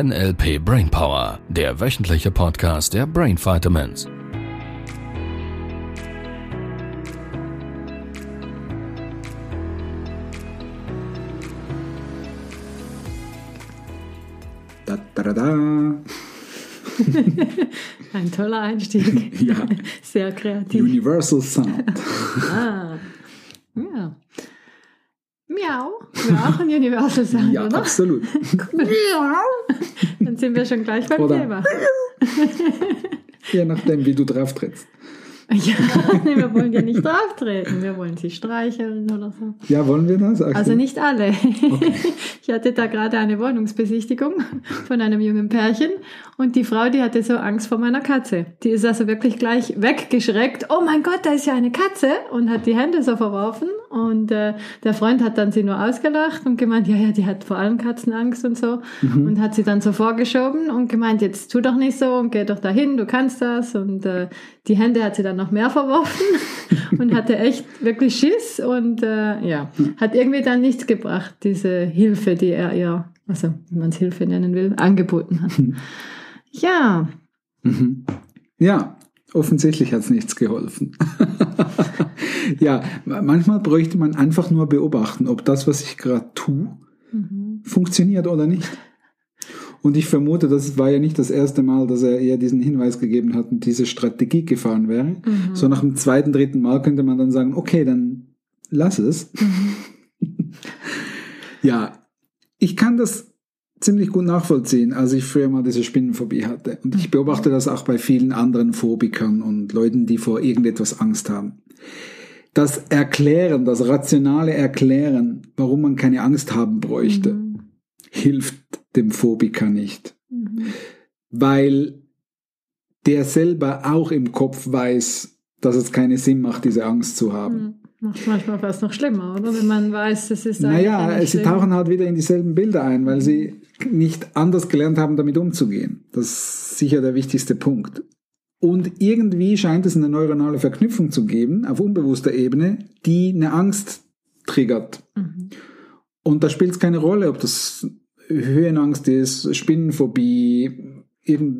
NLP Brainpower, der wöchentliche Podcast der Brain Vitamins. Da, da, da, da. Ein toller Einstieg. Ja. Sehr kreativ. Universal Sound. Ah. Ja. Miau. Ja, auch ein Universal Sound, Ja, oder? absolut. Dann sind wir schon gleich beim Oder- Thema. Je nachdem, wie du drauf trittst. Ja, nee, wir wollen ja nicht drauf treten. Wir wollen sie streicheln oder so. Ja, wollen wir das? Sagst Also du? nicht alle. Ich hatte da gerade eine Wohnungsbesichtigung von einem jungen Pärchen und die Frau, die hatte so Angst vor meiner Katze. Die ist also wirklich gleich weggeschreckt. Oh mein Gott, da ist ja eine Katze und hat die Hände so verworfen und äh, der Freund hat dann sie nur ausgelacht und gemeint, ja, ja, die hat vor allen Katzen Angst und so und hat sie dann so vorgeschoben und gemeint, jetzt tu doch nicht so und geh doch dahin, du kannst das und äh, die Hände hat sie dann noch mehr verworfen und hatte echt wirklich Schiss und äh, ja, hat irgendwie dann nichts gebracht, diese Hilfe, die er ihr, also wenn man es Hilfe nennen will, angeboten hat. Ja, Mhm. Ja, offensichtlich hat es nichts geholfen. ja, manchmal bräuchte man einfach nur beobachten, ob das, was ich gerade tue, mhm. funktioniert oder nicht. Und ich vermute, das war ja nicht das erste Mal, dass er ihr diesen Hinweis gegeben hat und diese Strategie gefahren wäre. Mhm. So nach dem zweiten, dritten Mal könnte man dann sagen, okay, dann lass es. ja, ich kann das ziemlich gut nachvollziehen, als ich früher mal diese Spinnenphobie hatte. Und ich beobachte das auch bei vielen anderen Phobikern und Leuten, die vor irgendetwas Angst haben. Das Erklären, das rationale Erklären, warum man keine Angst haben bräuchte, Mhm. hilft dem Phobiker nicht. Mhm. Weil der selber auch im Kopf weiß, dass es keinen Sinn macht, diese Angst zu haben. Mhm. Macht manchmal fast noch schlimmer, oder? Wenn man weiß, das ist Naja, sie schlimm. tauchen halt wieder in dieselben Bilder ein, weil sie nicht anders gelernt haben, damit umzugehen. Das ist sicher der wichtigste Punkt. Und irgendwie scheint es eine neuronale Verknüpfung zu geben, auf unbewusster Ebene, die eine Angst triggert. Mhm. Und da spielt es keine Rolle, ob das Höhenangst ist, Spinnenphobie,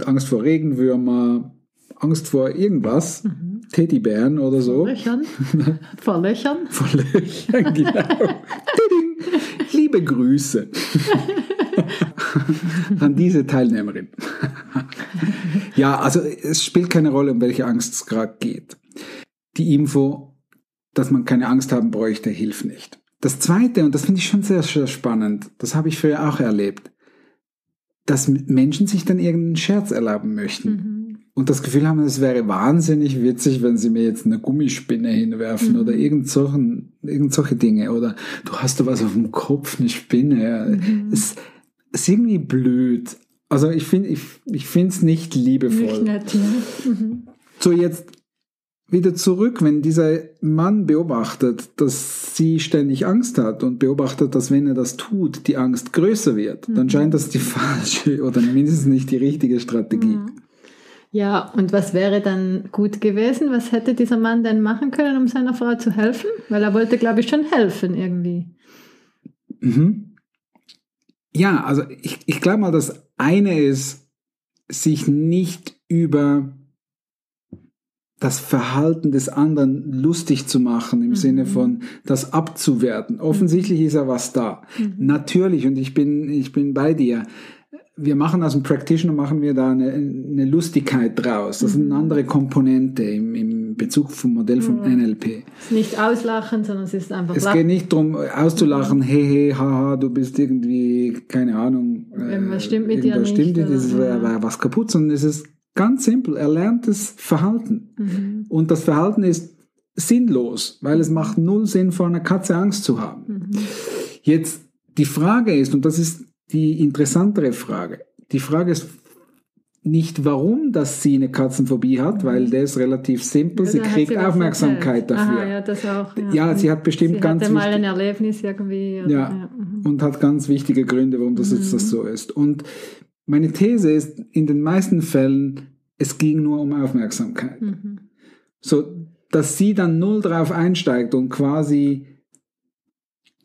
Angst vor Regenwürmer, Angst vor irgendwas, Mhm. Teddybären oder so. Vor Löchern. Vor Löchern. Vor Löchern, genau. Liebe Grüße an diese Teilnehmerin. ja, also es spielt keine Rolle, um welche Angst es gerade geht. Die Info, dass man keine Angst haben bräuchte, hilft nicht. Das Zweite, und das finde ich schon sehr, sehr spannend, das habe ich früher auch erlebt, dass Menschen sich dann irgendeinen Scherz erlauben möchten Mhm. und das Gefühl haben, es wäre wahnsinnig witzig, wenn sie mir jetzt eine Gummispinne hinwerfen Mhm. oder irgend, solchen, irgend solche Dinge oder du hast da was auf dem Kopf, eine Spinne. Mhm. Es ist irgendwie blöd. Also ich finde ich, ich finde es nicht liebevoll. Nicht nett, ja. Mhm. So jetzt wieder zurück, wenn dieser Mann beobachtet, dass sie ständig Angst hat und beobachtet, dass wenn er das tut, die Angst größer wird, dann Mhm. scheint das die falsche oder mindestens nicht die richtige Strategie. Mhm. Ja, und was wäre dann gut gewesen? Was hätte dieser Mann denn machen können, um seiner Frau zu helfen? Weil er wollte, glaube ich, schon helfen irgendwie. Mhm. Ja, also ich, ich glaube mal, das eine ist, sich nicht über das Verhalten des anderen lustig zu machen, im Mhm. Sinne von das abzuwerten. Offensichtlich ist ja was da. Mhm. Natürlich, und ich bin, ich bin bei dir. Wir machen aus dem Practitioner, machen wir da eine, eine Lustigkeit draus. Das ist Mhm. eine andere Komponente im, im Bezug vom Modell vom Ja. NLP. Es ist nicht auslachen, sondern es ist einfach Es lachen. geht nicht darum, auszulachen, hey, hey, haha, du bist irgendwie, keine Ahnung. Irgendwas äh, stimmt mit dir nicht, Stimmt, oder? das ist Ja. war was kaputt, sondern es ist ganz simpel, erlerntes Verhalten. Mhm. Und das Verhalten ist sinnlos, weil es macht null Sinn, vor einer Katze Angst zu haben. Mhm. Jetzt die Frage ist, und das ist die interessantere Frage, die Frage ist nicht, warum dass sie eine Katzenphobie hat, weil der ist relativ simpel, sie Ja, hat kriegt was Aufmerksamkeit erzählt. dafür. Aha, ja, das auch. Ja, sie hat bestimmt sie ganz hatte mal ein Erlebnis irgendwie. oder- Ja. mhm. und hat ganz wichtige Gründe, warum das jetzt Mhm. das so ist. Und meine These ist, in den meisten Fällen, es ging nur um Aufmerksamkeit. Mhm. So, dass sie dann null drauf einsteigt und quasi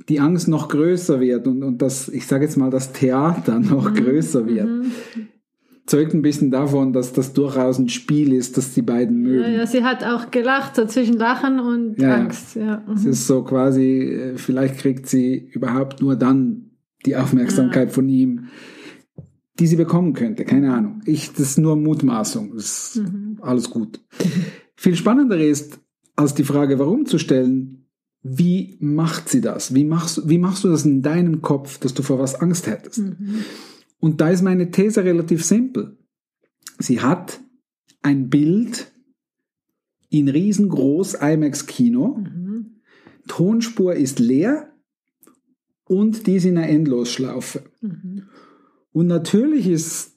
die Angst noch größer wird und, und das, ich sage jetzt mal, das Theater noch Mhm. größer wird, Mhm. zeugt ein bisschen davon, dass das durchaus ein Spiel ist, das die beiden mögen. Ja, ja, sie hat auch gelacht, so zwischen Lachen und Ja, ja. Angst. Ja. Es Mhm. ist so quasi, äh, vielleicht kriegt sie überhaupt nur dann die Aufmerksamkeit von ihm, die sie bekommen könnte. Keine Ahnung. Ich, das ist nur Mutmaßung. Das ist Mhm. alles gut. Viel spannender ist, als die Frage, warum zu stellen, wie macht sie das? Wie machst, wie machst du das in deinem Kopf, dass du vor was Angst hättest? Mhm. Und da ist meine These relativ simpel. Sie hat ein Bild in riesengroß IMAX Kino. Mhm. Tonspur ist leer und die ist in einer Endlosschlaufe. Mhm. Und natürlich ist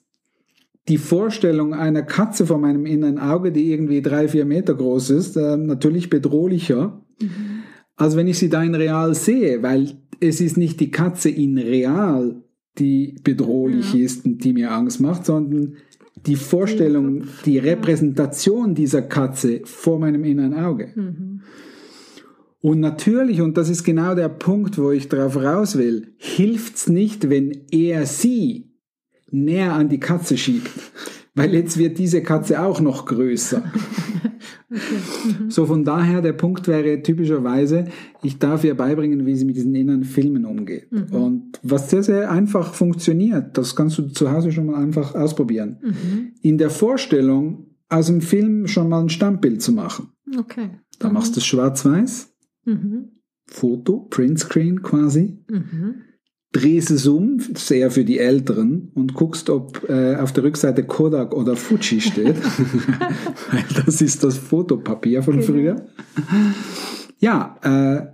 die Vorstellung einer Katze vor meinem inneren Auge, die irgendwie drei, vier Meter groß ist, äh, natürlich bedrohlicher, Mhm. Als wenn ich sie da in real sehe, weil es ist nicht die Katze in real, die bedrohlich Ja. ist und die mir Angst macht, sondern die Vorstellung, die. Repräsentation dieser Katze vor meinem inneren Auge. Mhm. Und natürlich, und das ist genau der Punkt, wo ich drauf raus will, hilft's nicht, wenn er sie näher an die Katze schiebt. Weil jetzt wird diese Katze auch noch größer. So von daher, der Punkt wäre typischerweise, ich darf ihr beibringen, wie sie mit diesen inneren Filmen umgeht. Und was sehr, sehr einfach funktioniert, das kannst du zu Hause schon mal einfach ausprobieren. Mhm. In der Vorstellung, aus dem Film schon mal ein Stammbild zu machen. Okay. Da machst du es schwarz-weiß. Mhm. Foto, Printscreen quasi, Mhm. Drehst es um, eher für die Älteren, und guckst, ob äh, auf der Rückseite Kodak oder Fuji steht. Weil das ist das Fotopapier von Genau. früher. Ja, äh,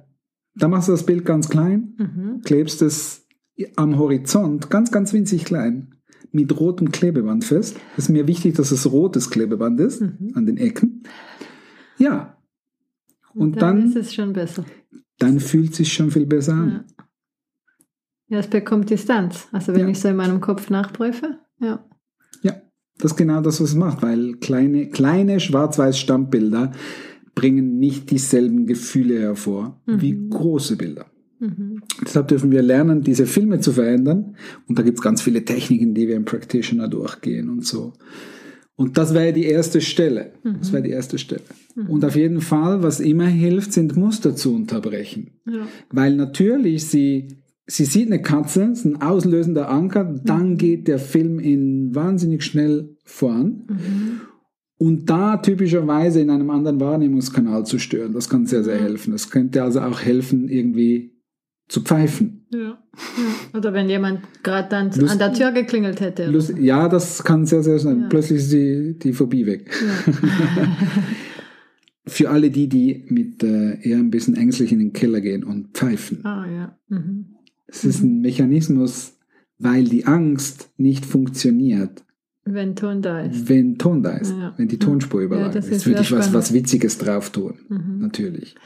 da machst du das Bild ganz klein, Mhm. klebst es am Horizont, ganz, ganz winzig klein, mit rotem Klebeband fest. Es ist mir wichtig, dass es rotes Klebeband ist, Mhm. an den Ecken. Ja. Und dann, dann, ist es schon besser. dann fühlt es sich schon viel besser an. Ja. Ja, es bekommt Distanz. Also wenn Ja. ich so in meinem Kopf nachprüfe, ja. Ja, das ist genau das, was es macht, weil kleine, kleine schwarz-weiß Stammbilder bringen nicht dieselben Gefühle hervor wie Mhm. große Bilder. Mhm. Deshalb dürfen wir lernen, diese Filme zu verändern. Und da gibt es ganz viele Techniken, die wir im Practitioner durchgehen und so. Und das wäre die erste Stelle. Das wäre die erste Stelle. Und auf jeden Fall, was immer hilft, sind Muster zu unterbrechen. Ja. Weil natürlich sie, sie sieht eine Katze, ist ein auslösender Anker, dann geht der Film in wahnsinnig schnell voran. Mhm. Und da typischerweise in einem anderen Wahrnehmungskanal zu stören, das kann sehr, sehr helfen. Das könnte also auch helfen, irgendwie zu pfeifen. Ja. ja. Oder wenn jemand gerade dann Lust- an der Tür geklingelt hätte. Lust, ja, das kann sehr, sehr schnell. Ja. Plötzlich ist die, die Phobie weg. Ja. Für alle die, die mit äh, eher ein bisschen ängstlich in den Keller gehen und pfeifen. Ah ja. Mhm. Es ist ein Mechanismus, weil die Angst nicht funktioniert, Wenn Ton da ist. wenn Ton da ist, Ja. wenn die Tonspur Ja, überlagert das ist. ist Würde ich was, was Witziges drauf tun. Mhm. Natürlich.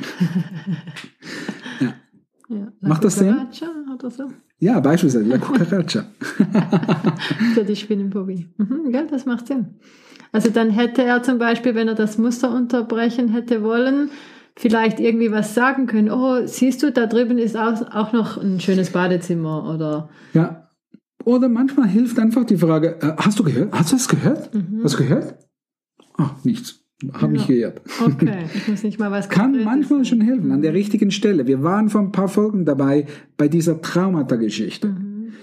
Ja. Macht das Sinn? Oder so. Ja, beispielsweise La Cucaracha. Für die Spinnenphobie. Mhm, ja, das macht Sinn. Also dann hätte er zum Beispiel, wenn er das Muster unterbrechen hätte wollen, vielleicht irgendwie was sagen können. Oh, siehst du, da drüben ist auch, auch noch ein schönes Badezimmer oder Ja. Oder manchmal hilft einfach die Frage, äh, hast du gehört? Hast du das gehört? Mhm. Hast du gehört? Ach, nichts. Hab Ja. nicht gehört. okay, ich muss nicht mal was Kann manchmal schon helfen, an der richtigen Stelle. Wir waren vor ein paar Folgen dabei bei dieser Traumata-Geschichte. Mhm.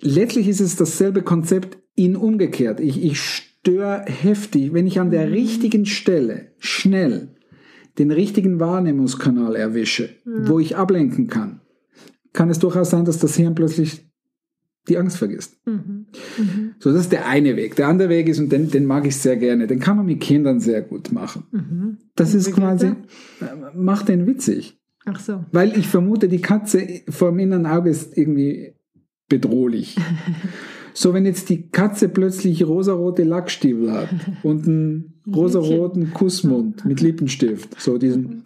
Letztlich ist es dasselbe Konzept in umgekehrt. Ich, ich störe heftig, wenn ich an der richtigen Stelle schnell den richtigen Wahrnehmungskanal erwische, wo ich ablenken kann, kann es durchaus sein, dass das Hirn plötzlich die Angst vergisst. Mhm. Mhm. So, das ist der eine Weg. Der andere Weg ist, und den, den mag ich sehr gerne, den kann man mit Kindern sehr gut machen. Mhm. Das ist quasi, äh, mach den witzig. Ach so. Weil ich vermute, die Katze vor dem inneren Auge ist irgendwie bedrohlich. So, wenn jetzt die Katze plötzlich rosarote Lackstiefel hat und einen rosaroten Kussmund mit Lippenstift, so diesen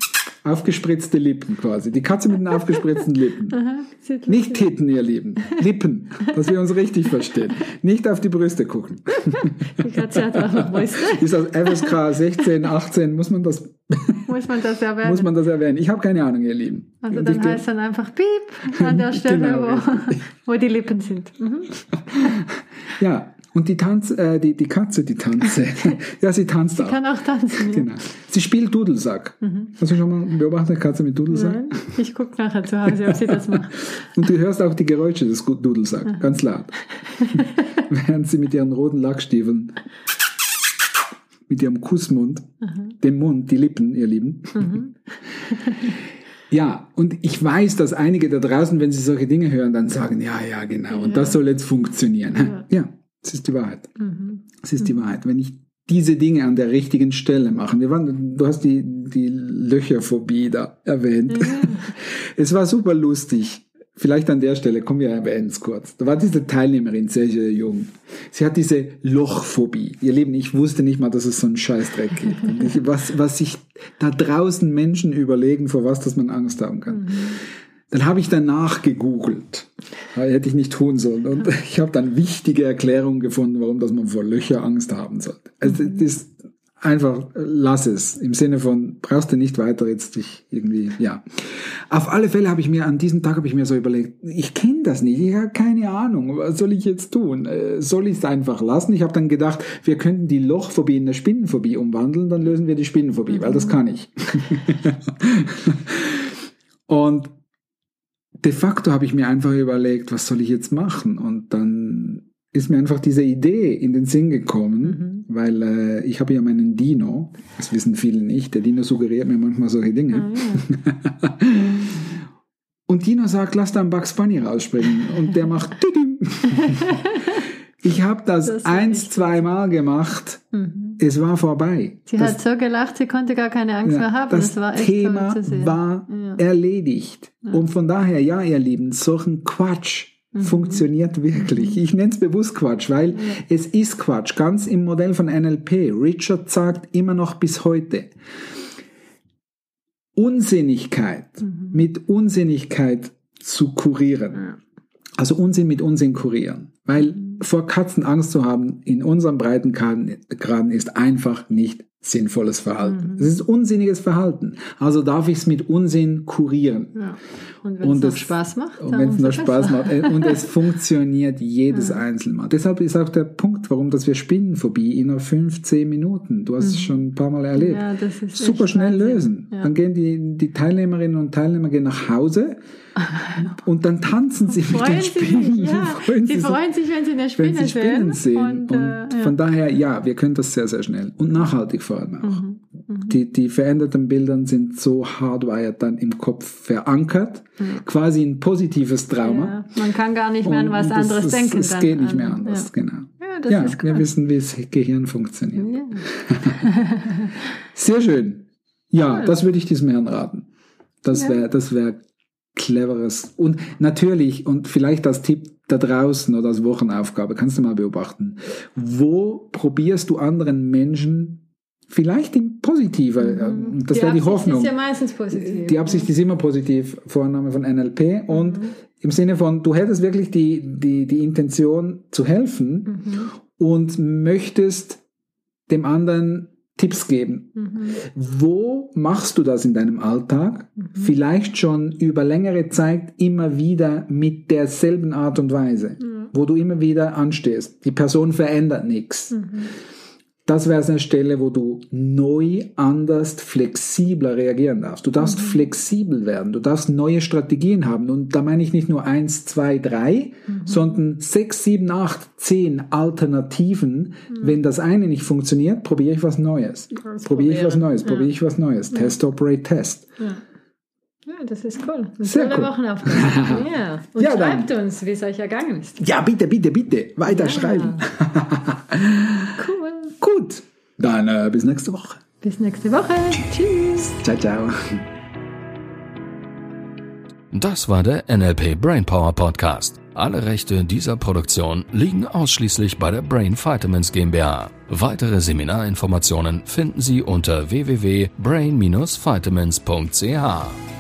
Aufgespritzte Lippen quasi. Die Katze mit den aufgespritzten Lippen. Aha, Nicht Titten, ihr Lieben. Lippen. Dass wir uns richtig verstehen. Nicht auf die Brüste gucken. Die Katze hat auch noch Brüste. Ist das FSK 16, 18? Muss man das, Muss man das erwähnen? muss man das erwähnen? Ich habe keine Ahnung, ihr Lieben. also Und dann heißt dann einfach Piep an der Stelle, Genau, wo, wo die Lippen sind. Mhm. Ja, und die Tanz, äh, die, die Katze, die Tanze. ja, sie tanzt auch. Kann auch tanzen. Ja. Genau. Sie spielt Dudelsack. Hast du schon mal beobachtet, Katze mit Dudelsack? Nein, ich gucke nachher zu Hause, ob sie das macht. Und du hörst auch die Geräusche des Dudelsacks, ganz laut. Während sie mit ihren roten Lackstiefeln, mit ihrem Kussmund, dem Mund, die Lippen, ihr Lieben. ja, und ich weiß, dass einige da draußen, wenn sie solche Dinge hören, dann sagen, ja, ja, genau, und das soll jetzt funktionieren. Ja, es ist die Wahrheit. Mhm. Es ist die Wahrheit. Wenn ich diese Dinge an der richtigen Stelle machen. Wir waren, du hast die, die Löcherphobie da erwähnt. Es war super lustig. Vielleicht an der Stelle, kommen wir erwähnen es kurz. Da war diese Teilnehmerin, sehr, sehr jung. Sie hat diese Lochphobie. Ihr Lieben, ich wusste nicht mal, dass es so einen Scheißdreck gibt. Und was, was sich da draußen Menschen überlegen, vor was, dass man Angst haben kann. Dann habe ich danach gegoogelt. Hätte ich nicht tun sollen. Und ich habe dann wichtige Erklärungen gefunden, warum dass man vor Löcher Angst haben sollte. Also das ist einfach, lass es. Im Sinne von, brauchst du nicht weiter jetzt dich irgendwie, ja. Auf alle Fälle habe ich mir, an diesem Tag habe ich mir so überlegt, ich kenne das nicht, ich habe keine Ahnung, was soll ich jetzt tun? Äh, Soll ich es einfach lassen? Ich habe dann gedacht, wir könnten die Lochphobie in eine Spinnenphobie umwandeln, dann lösen wir die Spinnenphobie, weil das kann ich. Und de facto habe ich mir einfach überlegt, was soll ich jetzt machen? Und dann ist mir einfach diese Idee in den Sinn gekommen, weil äh, ich habe ja meinen Dino, das wissen viele nicht, der Dino suggeriert mir manchmal solche Dinge. Ah, ja. Und Dino sagt, lass da einen Bugs Bunny rausspringen. Und der macht. Ich habe das, Das eins, zweimal gemacht. Mhm. Es war vorbei. Sie das, hat so gelacht, sie konnte gar keine Angst ja, mehr haben. das Das war Thema war Ja. erledigt. Und von daher, ja, ihr Lieben, solchen Quatsch Mhm. funktioniert wirklich. Ich nenne es bewusst Quatsch, weil es ist Quatsch. Ganz im Modell von NLP. Richard sagt immer noch bis heute, Unsinnigkeit mit Unsinnigkeit zu kurieren. Mhm. Ja. Also Unsinn mit Unsinn kurieren. Weil vor Katzen Angst zu haben in unserem Breitengraden ist einfach nicht sinnvolles Verhalten. Es ist unsinniges Verhalten. Also darf ich es mit Unsinn kurieren. Ja. Und wenn es Spaß macht, Und wenn es noch Spaß macht. Äh, Und es funktioniert jedes einzelne Mal. Deshalb ist auch der Punkt, warum dass wir Spinnenphobie in 15 Minuten, du hast es schon ein paar Mal erlebt, Mhm. Ja, super schnell Wahnsinn. lösen. Ja. Dann gehen die, die Teilnehmerinnen und Teilnehmer gehen nach Hause und dann tanzen sie mit den sich, Spinnen. ja, Freuen sie sich freuen sich, wenn sie eine Spinne sie Spinnen sehen. Und, Und, äh, ja. von daher, ja, wir können das sehr, sehr schnell. Und nachhaltig vor allem auch. Mhm. Die, die veränderten Bilder sind so hardwired dann im Kopf verankert. Quasi ein positives Trauma. ja, man kann gar nicht mehr an was anderes es, denken. Es geht nicht mehr anders, genau. Ja, ist wir wissen, wie das Gehirn funktioniert. Ja. Sehr schön. Ja, Cool. das würde ich diesem Herrn raten. Das wäre das wär cleveres. Und natürlich, und vielleicht als Tipp da draußen oder als Wochenaufgabe, kannst du mal beobachten, wo probierst du anderen Menschen vielleicht in positive, ähm, das wäre die Absicht Hoffnung. ist ja meistens positiv. Die Absicht ist immer positiv, Vorname von NLP. Und im Sinne von, du hättest wirklich die, die, die Intention zu helfen Mhm. und möchtest dem anderen Tipps geben. Mhm. Wo machst du das in deinem Alltag? Vielleicht schon über längere Zeit immer wieder mit derselben Art und Weise, wo du immer wieder anstehst. Die Person verändert nichts. Mhm. Das wäre eine Stelle, wo du neu, anders, flexibler reagieren darfst. Du darfst flexibel werden. Du darfst neue Strategien haben. Und da meine ich nicht nur eins, zwei, drei, sondern sechs, sieben, acht, zehn Alternativen. Wenn das eine nicht funktioniert, probiere ich was Neues. Probiere ich was. Neues. Ja. Probiere ich was Neues. Test, operate, test. Ja. ja, das ist cool. Eine Sehr cool. Wochenaufgabe. ja. Und Ja, dann. schreibt uns, wie es euch ergangen ist. Ja, bitte, bitte, bitte. Weiter schreiben. Gut, dann äh, bis nächste Woche. Bis nächste Woche. Tschüss. Ciao, ciao. Das war der NLP Brainpower Podcast. Alle Rechte dieser Produktion liegen ausschließlich bei der Brain Vitamins GmbH. Weitere Seminarinformationen finden Sie unter www.brain-vitamins.ch.